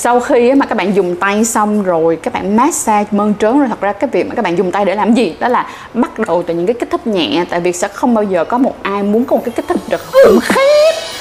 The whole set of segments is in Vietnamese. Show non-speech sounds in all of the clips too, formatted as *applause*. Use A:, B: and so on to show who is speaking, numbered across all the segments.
A: sau khi mà các bạn dùng tay xong rồi, các bạn massage mơn trớn rồi, thật ra cái việc mà các bạn dùng tay để làm gì? Đó là bắt đầu từ những cái kích thích nhẹ, tại vì sẽ không bao giờ có một ai muốn có một cái kích thích được khủng khiếp.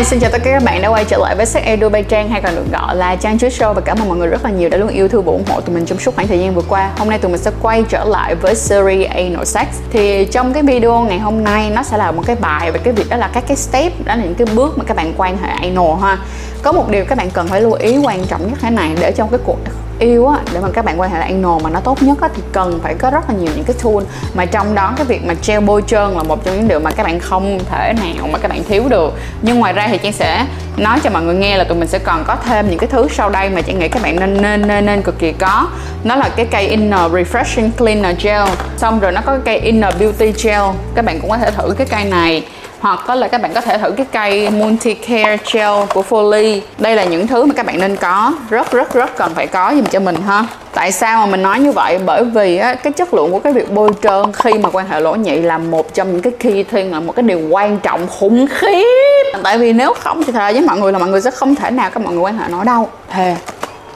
A: Hi, xin chào tất cả các bạn đã quay trở lại với Sex Edu Bay Trang hay còn được gọi là Trang Chuối Show và cảm ơn mọi người rất là nhiều đã luôn yêu thương và ủng hộ tụi mình trong suốt khoảng thời gian vừa qua. Hôm nay tụi mình sẽ quay trở lại với series Anal Sex. Thì trong cái video ngày hôm nay nó sẽ là một cái bài về cái việc đó là các cái step, đó là những cái bước mà các bạn quan hệ anal ha. Có một điều các bạn cần phải lưu ý quan trọng nhất thế này để trong cái cuộc yêu á, để mà các bạn quan hệ anal mà nó tốt nhất á, thì cần phải có rất là nhiều những cái tool. Mà trong đó cái việc mà treo bôi trơn là một trong những điều mà các bạn không thể nào mà các bạn thiếu được. Nhưng ngoài ra thì trang sẽ nói cho mọi người nghe là tụi mình sẽ còn có thêm những cái thứ sau đây mà trang nghĩ các bạn nên nên nên nên cực kỳ có. Nó là cái cây inner refreshing cleaner gel. Xong rồi nó có cái cây inner beauty gel. Các bạn cũng có thể thử cái cây này hoặc có là các bạn có thể thử cái cây multi care gel của Foley. Đây là những thứ mà các bạn nên có. Rất rất rất cần phải có dùm cho mình ha. Tại sao mà mình nói như vậy? Bởi vì á, cái chất lượng của cái việc bôi trơn khi mà quan hệ lỗ nhị là một trong những cái key thing là một cái điều quan trọng khủng khiếp. Tại vì nếu không thì thề với mọi người là mọi người sẽ không thể nào các mọi người quan hệ nó đâu. Thề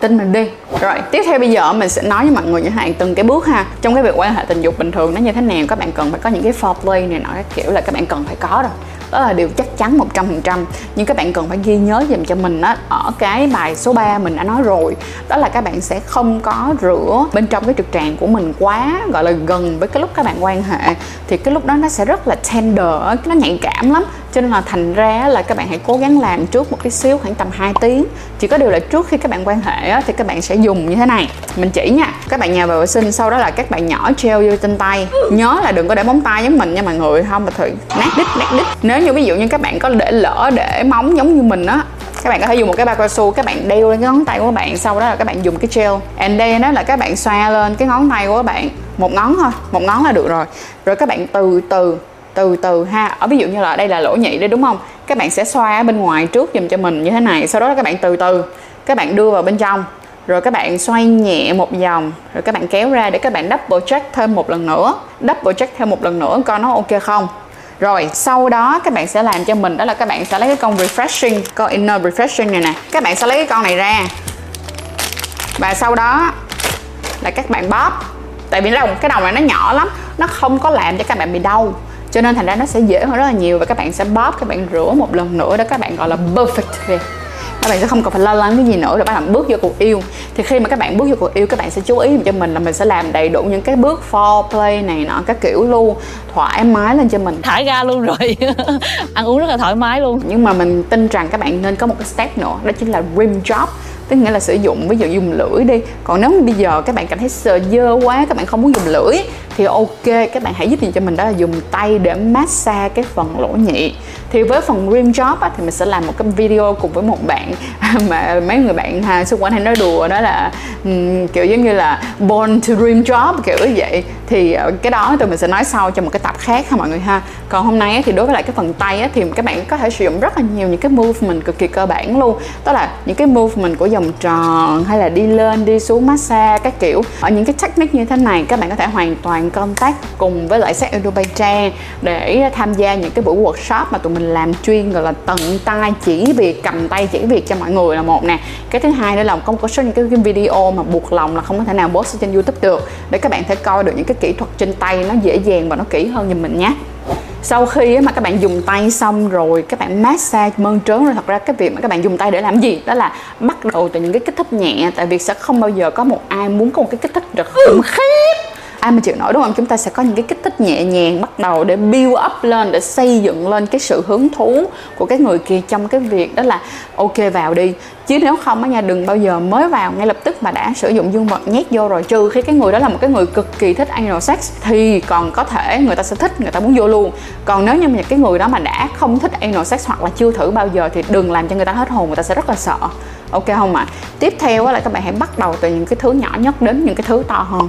A: tin mình đi. Rồi, tiếp theo bây giờ mình sẽ nói với mọi người những thế từng cái bước ha. Trong cái việc quan hệ tình dục bình thường nó như thế nào, các bạn cần phải có những cái foreplay này nọ, cái kiểu là các bạn cần phải có rồi. Đó là điều chắc chắn 100% nhưng các bạn cần phải ghi nhớ dùm cho mình á, ở cái bài số 3 mình đã nói rồi. Đó là các bạn sẽ không có rửa bên trong cái trực tràng của mình quá, gọi là gần với cái lúc các bạn quan hệ. Thì cái lúc đó nó sẽ rất là tender nó nhạy cảm lắm cho nên là thành ra là các bạn hãy cố gắng làm trước một cái xíu khoảng tầm 2 tiếng chỉ có điều là trước khi các bạn quan hệ thì các bạn sẽ dùng như thế này mình chỉ nha các bạn nhà vệ sinh sau đó là các bạn nhỏ treo vô trên tay nhớ là đừng có để móng tay giống mình nha mọi người không mà thử nát đít nát đít nếu như ví dụ như các bạn có để lỡ để móng giống như mình á các bạn có thể dùng một cái bao cao su các bạn đeo lên cái ngón tay của các bạn sau đó là các bạn dùng cái gel and then đó là các bạn xoa lên cái ngón tay của các bạn một ngón thôi một ngón là được rồi rồi các bạn từ từ từ từ ha. Ở ví dụ như là đây là lỗ nhị đây đúng không? Các bạn sẽ xoa ở bên ngoài trước dùm cho mình như thế này, sau đó các bạn từ từ, các bạn đưa vào bên trong. Rồi các bạn xoay nhẹ một vòng, rồi các bạn kéo ra để các bạn double check thêm một lần nữa. Double check thêm một lần nữa coi nó ok không. Rồi, sau đó các bạn sẽ làm cho mình, đó là các bạn sẽ lấy cái con refreshing, con inner refreshing này nè. Các bạn sẽ lấy cái con này ra. Và sau đó là các bạn bóp. Tại vì cái cái đầu này nó nhỏ lắm, nó không có làm cho các bạn bị đau cho nên thành ra nó sẽ dễ hơn rất là nhiều và các bạn sẽ bóp các bạn rửa một lần nữa để các bạn gọi là perfect về. Các bạn sẽ không cần phải lo lắng cái gì nữa để các bạn bước vô cuộc yêu. Thì khi mà các bạn bước vô cuộc yêu các bạn sẽ chú ý cho mình là mình sẽ làm đầy đủ những cái bước foreplay này nọ các kiểu luôn thoải mái lên cho mình.
B: Thải ra luôn rồi. *laughs* Ăn uống rất là thoải mái luôn.
A: Nhưng mà mình tin rằng các bạn nên có một cái step nữa đó chính là rim job tức nghĩa là sử dụng ví dụ dùng lưỡi đi. Còn nếu bây giờ các bạn cảm thấy sợ dơ quá các bạn không muốn dùng lưỡi thì ok các bạn hãy giúp gì cho mình đó là dùng tay để massage cái phần lỗ nhị. Thì với phần rim job á, thì mình sẽ làm một cái video cùng với một bạn *laughs* mà mấy người bạn ha, xung quanh hay nói đùa đó là um, kiểu giống như là born to dream job kiểu như vậy. Thì uh, cái đó tụi mình sẽ nói sau cho một cái tập khác ha mọi người ha. Còn hôm nay á, thì đối với lại cái phần tay á, thì các bạn có thể sử dụng rất là nhiều những cái movement cực kỳ cơ bản luôn. Đó là những cái movement của vòng tròn hay là đi lên đi xuống massage các kiểu. Ở những cái technique như thế này các bạn có thể hoàn toàn công tác cùng với lại set trang để tham gia những cái buổi workshop mà tụi mình làm chuyên, gọi là, tận tay, chỉ việc, cầm tay, chỉ việc cho mọi người là một nè. Cái thứ hai nữa là không có số những cái video mà buộc lòng là không có thể nào post trên youtube được, để các bạn thể coi được những cái kỹ thuật trên tay nó dễ dàng và nó kỹ hơn giùm mình nhé. Sau khi mà các bạn dùng tay xong rồi, các bạn massage mơn trớn rồi, thật ra cái việc mà các bạn dùng tay để làm gì? Đó là bắt đầu từ những cái kích thích nhẹ, tại vì sẽ không bao giờ có một ai muốn có một cái kích thích rất khủng khiếp ai mà chịu nổi, đúng không? Chúng ta sẽ có những cái kích thích nhẹ nhàng bắt đầu để build up lên, để xây dựng lên cái sự hứng thú của cái người kia trong cái việc đó là, ok, vào đi. Chứ nếu không á nha, đừng bao giờ mới vào ngay lập tức mà đã sử dụng dương vật nhét vô rồi. Trừ khi cái người đó là một cái người cực kỳ thích anal sex thì còn có thể người ta sẽ thích, người ta muốn vô luôn. Còn nếu như mà cái người đó mà đã không thích anal sex hoặc là chưa thử bao giờ thì đừng làm cho người ta hết hồn, người ta sẽ rất là sợ. Ok không ạ? À? tiếp theo là các bạn hãy bắt đầu từ những cái thứ nhỏ nhất đến những cái thứ to hơn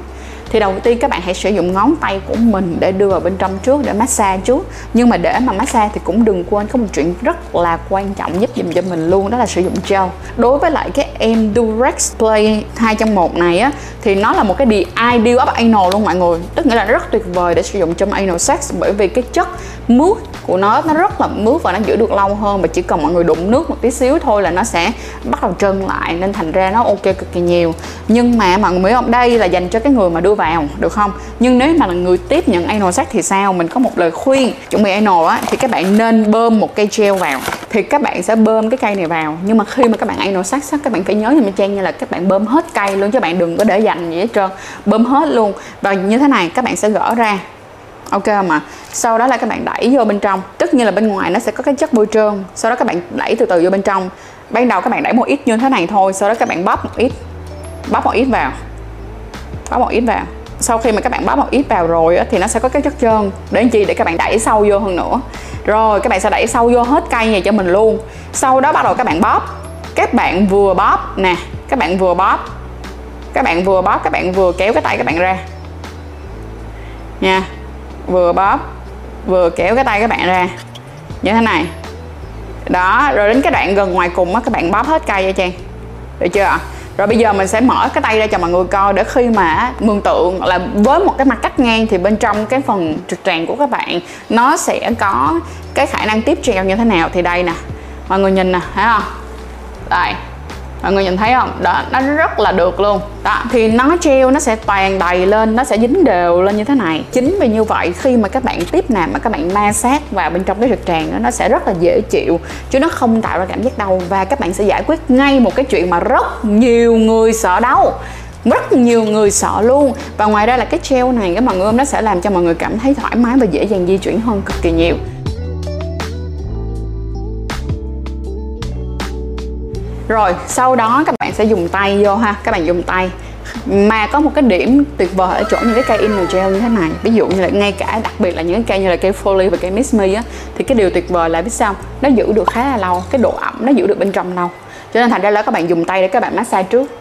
A: thì đầu tiên các bạn hãy sử dụng ngón tay của mình để đưa vào bên trong trước để massage trước. Nhưng mà để mà massage thì cũng đừng quên có một chuyện rất là quan trọng giúp dùm cho mình luôn, đó là sử dụng gel. Đối với lại cái em Durex Play 2 trong 1 này á, thì nó là một cái the ideal of anal luôn mọi người. Tức nghĩa là rất tuyệt vời để sử dụng trong anal sex bởi vì cái chất mướt của nó nó rất là mướt và nó giữ được lâu hơn. Và chỉ cần mọi người đụng nước một tí xíu thôi là nó sẽ bắt đầu trơn lại, nên thành ra nó ok cực kỳ nhiều. Nhưng mà mọi người không? Đây là dành cho cái người mà đưa vào, được không? Nhưng nếu mà là người tiếp nhận anal sex thì sao? Mình có một lời khuyên, chuẩn bị anal á, thì các bạn nên bơm một cây gel vào. Thì các bạn sẽ bơm cái cây này vào. Nhưng mà khi mà các bạn anal sex á, các bạn phải nhớ như mình trang như là các bạn bơm hết cây luôn, chứ bạn đừng có để dành gì hết trơn. Bơm hết luôn. Và như thế này, các bạn sẽ gỡ ra ok mà sau đó là các bạn đẩy vô bên trong tất nhiên là bên ngoài nó sẽ có cái chất bôi trơn sau đó các bạn đẩy từ từ vô bên trong ban đầu các bạn đẩy một ít như thế này thôi sau đó các bạn bóp một ít bóp một ít vào bóp một ít vào sau khi mà các bạn bóp một ít vào rồi thì nó sẽ có cái chất trơn để làm chi để các bạn đẩy sâu vô hơn nữa rồi các bạn sẽ đẩy sâu vô hết cây này cho mình luôn sau đó bắt đầu các bạn bóp các bạn vừa bóp nè các bạn vừa bóp các bạn vừa bóp các bạn vừa kéo cái tay các bạn ra nha vừa bóp, vừa kéo cái tay các bạn ra. Như thế này. Đó, rồi đến cái đoạn gần ngoài cùng á, các bạn bóp hết cây cho trang được chưa? Rồi bây giờ mình sẽ mở cái tay ra cho mọi người coi để khi mà mường tượng là với một cái mặt cắt ngang thì bên trong cái phần trực tràng của các bạn, nó sẽ có cái khả năng tiếp treo như thế nào. Thì đây nè, mọi người nhìn nè, thấy không? Đây mọi người nhìn thấy không? Đó nó rất là được luôn. Đó thì nó treo nó sẽ toàn đầy lên nó sẽ dính đều lên như thế này. Chính vì như vậy khi mà các bạn tiếp nạp mà các bạn ma sát vào bên trong cái trực tràng đó, nó sẽ rất là dễ chịu chứ nó không tạo ra cảm giác đau và các bạn sẽ giải quyết ngay một cái chuyện mà rất nhiều người sợ đau. Rất nhiều người sợ luôn. Và ngoài ra là cái treo này cái mọi người nó sẽ làm cho mọi người cảm thấy thoải mái và dễ dàng di chuyển hơn cực kỳ nhiều. Rồi, sau đó các bạn sẽ dùng tay vô ha. Các bạn dùng tay. Mà có một cái điểm tuyệt vời ở chỗ những cái cây inner gel như thế này. Ví dụ như là ngay cả, đặc biệt là những cái cây như là cây foley và cây miss me á, thì cái điều tuyệt vời là biết sao? Nó giữ được khá là lâu. Cái độ ẩm nó giữ được bên trong lâu. Cho nên thành ra là các bạn dùng tay để các bạn massage trước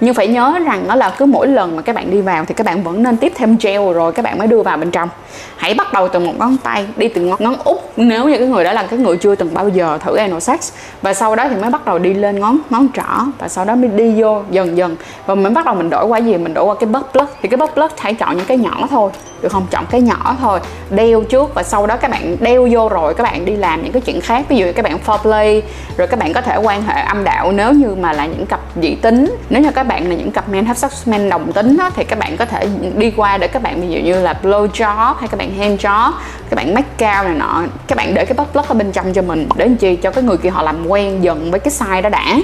A: nhưng phải nhớ rằng đó là cứ mỗi lần mà các bạn đi vào thì các bạn vẫn nên tiếp thêm gel rồi các bạn mới đưa vào bên trong. Hãy bắt đầu từ một ngón tay đi từ ngón, ngón út. Nếu như cái người đó là cái người chưa từng bao giờ thử anal sex và sau đó thì mới bắt đầu đi lên ngón ngón trỏ và sau đó mới đi vô dần dần. Và mới bắt đầu mình đổi qua gì? Mình đổi qua cái bớt plug thì cái bớt plug hãy chọn những cái nhỏ thôi được không? Chọn cái nhỏ thôi. Đeo trước và sau đó các bạn đeo vô rồi các bạn đi làm những cái chuyện khác. Ví dụ các bạn foreplay rồi các bạn có thể quan hệ âm đạo. Nếu như mà là những cặp dị tính nếu như các bạn là những cặp men hấp sex men đồng tính đó, thì các bạn có thể đi qua để các bạn ví dụ như là blow job hay các bạn hand job các bạn make cao này nọ. Các bạn để cái bắp plug ở bên trong cho mình để làm chi? Cho cái người kia họ làm quen dần với cái size đó đã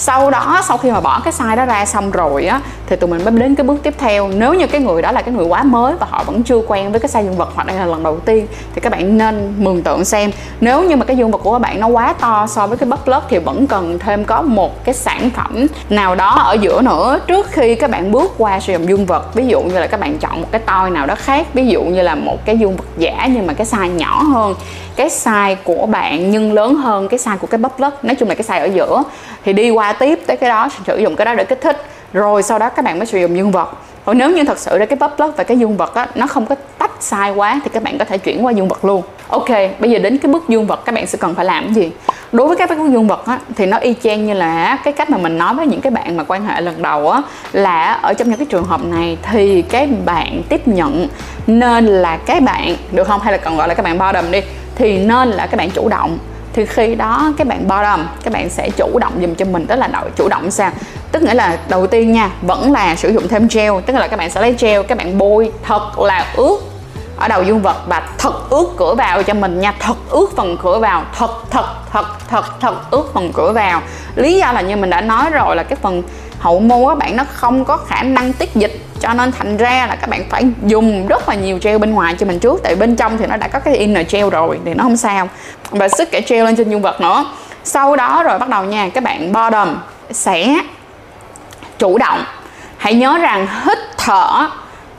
A: sau đó, sau khi mà bỏ cái size đó ra xong rồi á, thì tụi mình mới đến cái bước tiếp theo. Nếu như cái người đó là cái người quá mới và họ vẫn chưa quen với cái size dương vật hoặc đây là lần đầu tiên, thì các bạn nên mường tượng xem. Nếu như mà cái dương vật của các bạn nó quá to so với cái bắp lớp thì vẫn cần thêm có một cái sản phẩm nào đó ở giữa nữa. Trước khi các bạn bước qua sử dụng dương vật, ví dụ như là các bạn chọn một cái toi nào đó khác, ví dụ như là một cái dương vật giả nhưng mà cái size nhỏ hơn, cái size của bạn nhưng lớn hơn cái size của cái bắp lớp, nói chung là cái size ở giữa, thì đi qua tiếp tới cái đó, sử dụng cái đó để kích thích. Rồi sau đó các bạn mới sử dụng dương vật. Còn nếu như thật sự là cái bắp lớp và cái dương vật á, nó không có tách sai quá thì các bạn có thể chuyển qua dương vật luôn. Ok, bây giờ đến cái bước dương vật, các bạn sẽ cần phải làm cái gì? Đối với các bước dương vật á, thì nó y chang như là cái cách mà mình nói với những cái bạn mà quan hệ lần đầu á, là ở trong những cái trường hợp này thì cái bạn tiếp nhận nên là cái bạn, được không? Hay là còn gọi là các bạn bottom đi, thì nên là các bạn chủ động thì khi đó các bạn bottom các bạn sẽ chủ động dùm cho mình, tức là nội chủ động sao? Tức nghĩa là đầu tiên nha, vẫn là sử dụng thêm gel, tức là các bạn sẽ lấy gel, các bạn bôi thật là ướt ở đầu dương vật và thật ướt cửa vào cho mình nha, thật ướt phần cửa vào, thật thật thật thật thật ướt phần cửa vào. Lý do là như mình đã nói rồi là cái phần hậu môn các bạn, nó không có khả năng tiết dịch cho nên thành ra là các bạn phải dùng rất là nhiều gel bên ngoài cho mình trước. Tại bên trong thì nó đã có cái inner gel rồi, thì nó không sao. Và sức cả gel lên trên dương vật nữa. Sau đó rồi bắt đầu nha, các bạn bottom sẽ chủ động. Hãy nhớ rằng hít thở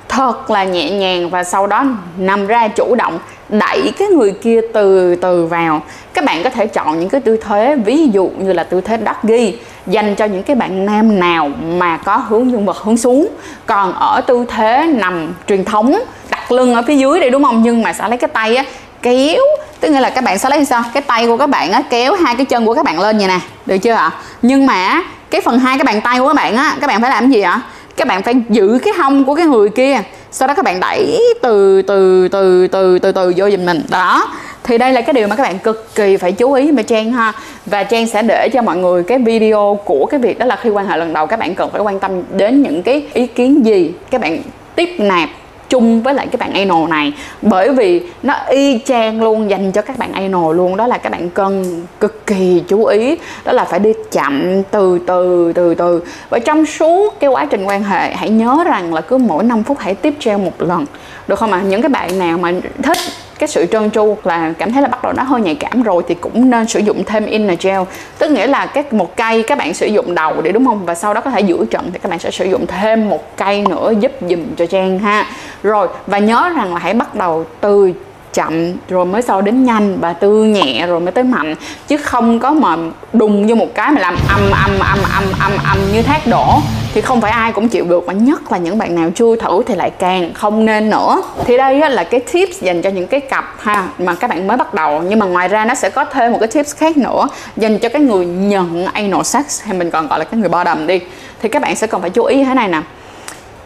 A: thật là nhẹ nhàng và sau đó nằm ra chủ động đẩy cái người kia từ từ vào. Các bạn có thể chọn những cái tư thế, ví dụ như là tư thế đắc ghi dành cho những cái bạn nam nào mà có hướng dương vật hướng xuống. Còn ở tư thế nằm truyền thống, đặt lưng ở phía dưới đây, đúng không? Nhưng mà sẽ lấy cái tay á, kéo, tức nghĩa là các bạn sẽ lấy sao? Cái tay của các bạn á, kéo hai cái chân của các bạn lên vậy nè, được chưa ạ? Nhưng mà cái phần hai cái bàn tay của các bạn á, các bạn phải làm gì ạ? Các bạn phải giữ cái hông của cái người kia, sau đó các bạn đẩy từ từ từ từ từ từ vô giùm mình. Đó thì đây là cái điều mà các bạn cực kỳ phải chú ý, mà Trang ha. Và Trang sẽ để cho mọi người cái video của cái việc đó là khi quan hệ lần đầu, các bạn cần phải quan tâm đến những cái ý kiến gì các bạn tiếp nạp chung với lại cái bạn anal này. Bởi vì nó y chang luôn, dành cho các bạn anal luôn. Đó là các bạn cần cực kỳ chú ý. Đó là phải đi chậm, từ từ từ từ. Và trong suốt cái quá trình quan hệ, hãy nhớ rằng là cứ mỗi 5 phút hãy tiếp treo một lần. Được không ạ? À? những cái bạn nào mà thích cái sự trơn tru là cảm thấy là bắt đầu nó hơi nhạy cảm rồi thì cũng nên sử dụng thêm inner gel. Tức nghĩa là các một cây các bạn sử dụng đầu để đúng không? Và sau đó có thể giữa trận thì các bạn sẽ sử dụng thêm một cây nữa giúp dùm cho trang ha. Rồi, và nhớ rằng là hãy bắt đầu từ chậm rồi mới sau đến nhanh và tư nhẹ rồi mới tới mạnh. Chứ không có mà đùng vô một cái mà làm âm âm âm âm âm âm như thác đổ thì không phải ai cũng chịu được, và nhất là những bạn nào chưa thử thì lại càng không nên nữa. Thì đây là cái tips dành cho những cái cặp ha, mà các bạn mới bắt đầu. Nhưng mà ngoài ra nó sẽ có thêm một cái tips khác nữa, dành cho cái người nhận anal sex, hay mình còn gọi là cái người bo đầm đi. Thì các bạn sẽ cần phải chú ý thế này nè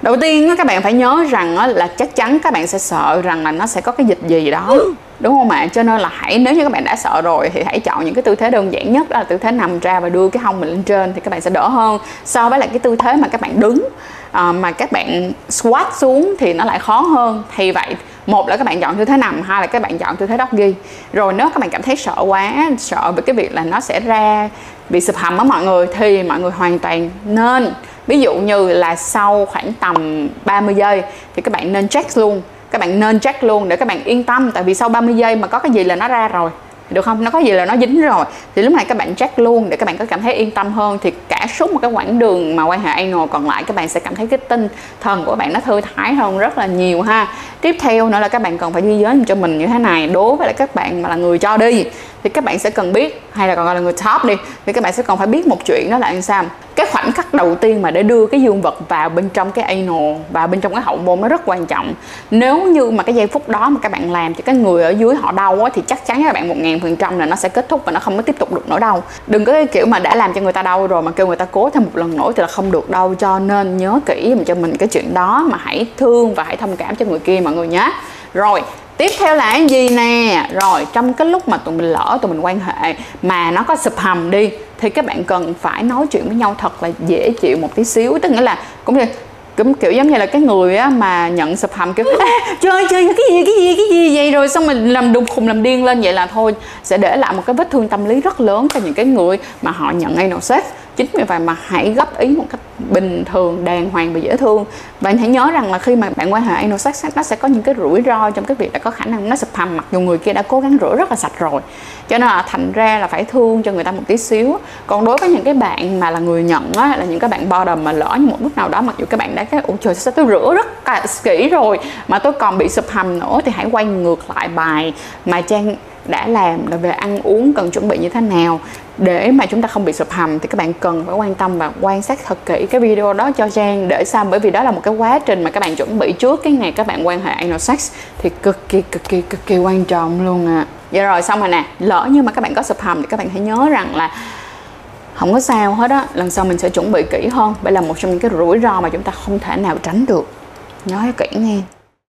A: đầu tiên các bạn phải nhớ rằng là chắc chắn các bạn sẽ sợ rằng là nó sẽ có cái dịch gì đó đúng không ạ? Cho nên là hãy nếu như các bạn đã sợ rồi thì hãy chọn những cái tư thế đơn giản nhất đó là tư thế nằm ra và đưa cái hông mình lên trên thì các bạn sẽ đỡ hơn so với lại cái tư thế mà các bạn đứng. À, mà các bạn squat xuống thì nó lại khó hơn. Thì vậy một là các bạn chọn tư thế nằm hai là các bạn chọn tư thế doggy. Rồi nếu các bạn cảm thấy sợ quá sợ về cái việc là nó sẽ ra bị sụp hầm á mọi người thì mọi người hoàn toàn nên ví dụ như là sau khoảng tầm 30 giây thì các bạn nên check luôn. Các bạn nên check luôn để các bạn yên tâm, tại vì sau 30 giây mà có cái gì là nó ra rồi, được không? Nó có gì là nó dính rồi, thì lúc này các bạn check luôn để các bạn có cảm thấy yên tâm hơn, thì cả suốt một cái quãng đường mà quan hệ anal còn lại các bạn sẽ cảm thấy cái tinh thần của bạn nó thư thái hơn rất là nhiều ha. Tiếp theo nữa là các bạn cần phải ghi giới cho mình như thế này đối với lại các bạn mà là người cho đi thì các bạn sẽ cần biết hay là còn gọi là người top đi thì các bạn sẽ còn phải biết một chuyện đó là làm sao. Cái khoảnh khắc đầu tiên mà để đưa cái dương vật vào bên trong cái anal và bên trong cái hậu môn nó rất quan trọng. Nếu như mà cái giây phút đó mà các bạn làm cho cái người ở dưới họ đau á, thì chắc chắn các bạn một ngàn phần trăm là nó sẽ kết thúc và nó không có tiếp tục được nữa đâu đừng có cái kiểu mà đã làm cho người ta đau rồi mà kêu người ta cố thêm một lần nữa thì là không được đâu cho nên nhớ kỹ mà cho mình cái chuyện đó mà hãy thương và hãy thông cảm cho người kia mọi người nhé. Rồi tiếp theo là cái gì nè? Rồi trong cái lúc mà tụi mình lỡ tụi mình quan hệ mà nó có sụp hầm đi thì các bạn cần phải nói chuyện với nhau thật là dễ chịu một tí xíu. Tức nghĩa là cũng như cũng kiểu giống như là cái người á mà nhận sụp hầm kiểu à, chơi chơi cái gì cái gì cái gì vậy? Rồi xong mình làm đùng khùng làm điên lên vậy là thôi sẽ để lại một cái vết thương tâm lý rất lớn cho những cái người mà họ nhận anal sex chính vì vậy mà hãy góp ý một cách bình thường, đàng hoàng và dễ thương. Bạn hãy nhớ rằng là khi mà bạn quan hệ anal sex nó sẽ có những cái rủi ro trong cái việc là có khả năng nó sụp hầm mặc dù người kia đã cố gắng rửa rất là sạch rồi. Cho nên là thành ra là phải thương cho người ta một tí xíu. Còn đối với những cái bạn mà là người nhận á, là những cái bạn bo mà lỡ như một lúc nào đó, mặc dù các bạn đã cái ủa trời, sao tôi rửa rất là kỹ rồi mà tôi còn bị sụp hầm nữa, thì hãy quay ngược lại bài mà trang đã làm là về ăn uống cần chuẩn bị như thế nào để mà chúng ta không bị sụp hầm thì các bạn cần phải quan tâm và quan sát thật kỹ cái video đó cho Giang để sao? Bởi vì đó là một cái quá trình mà các bạn chuẩn bị trước cái ngày các bạn quan hệ anal sex thì cực kỳ cực kỳ cực kỳ quan trọng luôn à Dạ rồi, xong rồi nè. Lỡ như mà các bạn có sụp hầm thì các bạn hãy nhớ rằng là không có sao hết á. Lần sau mình sẽ chuẩn bị kỹ hơn. Bởi là một trong những cái rủi ro mà chúng ta không thể nào tránh được. Nhớ kỹ nghe.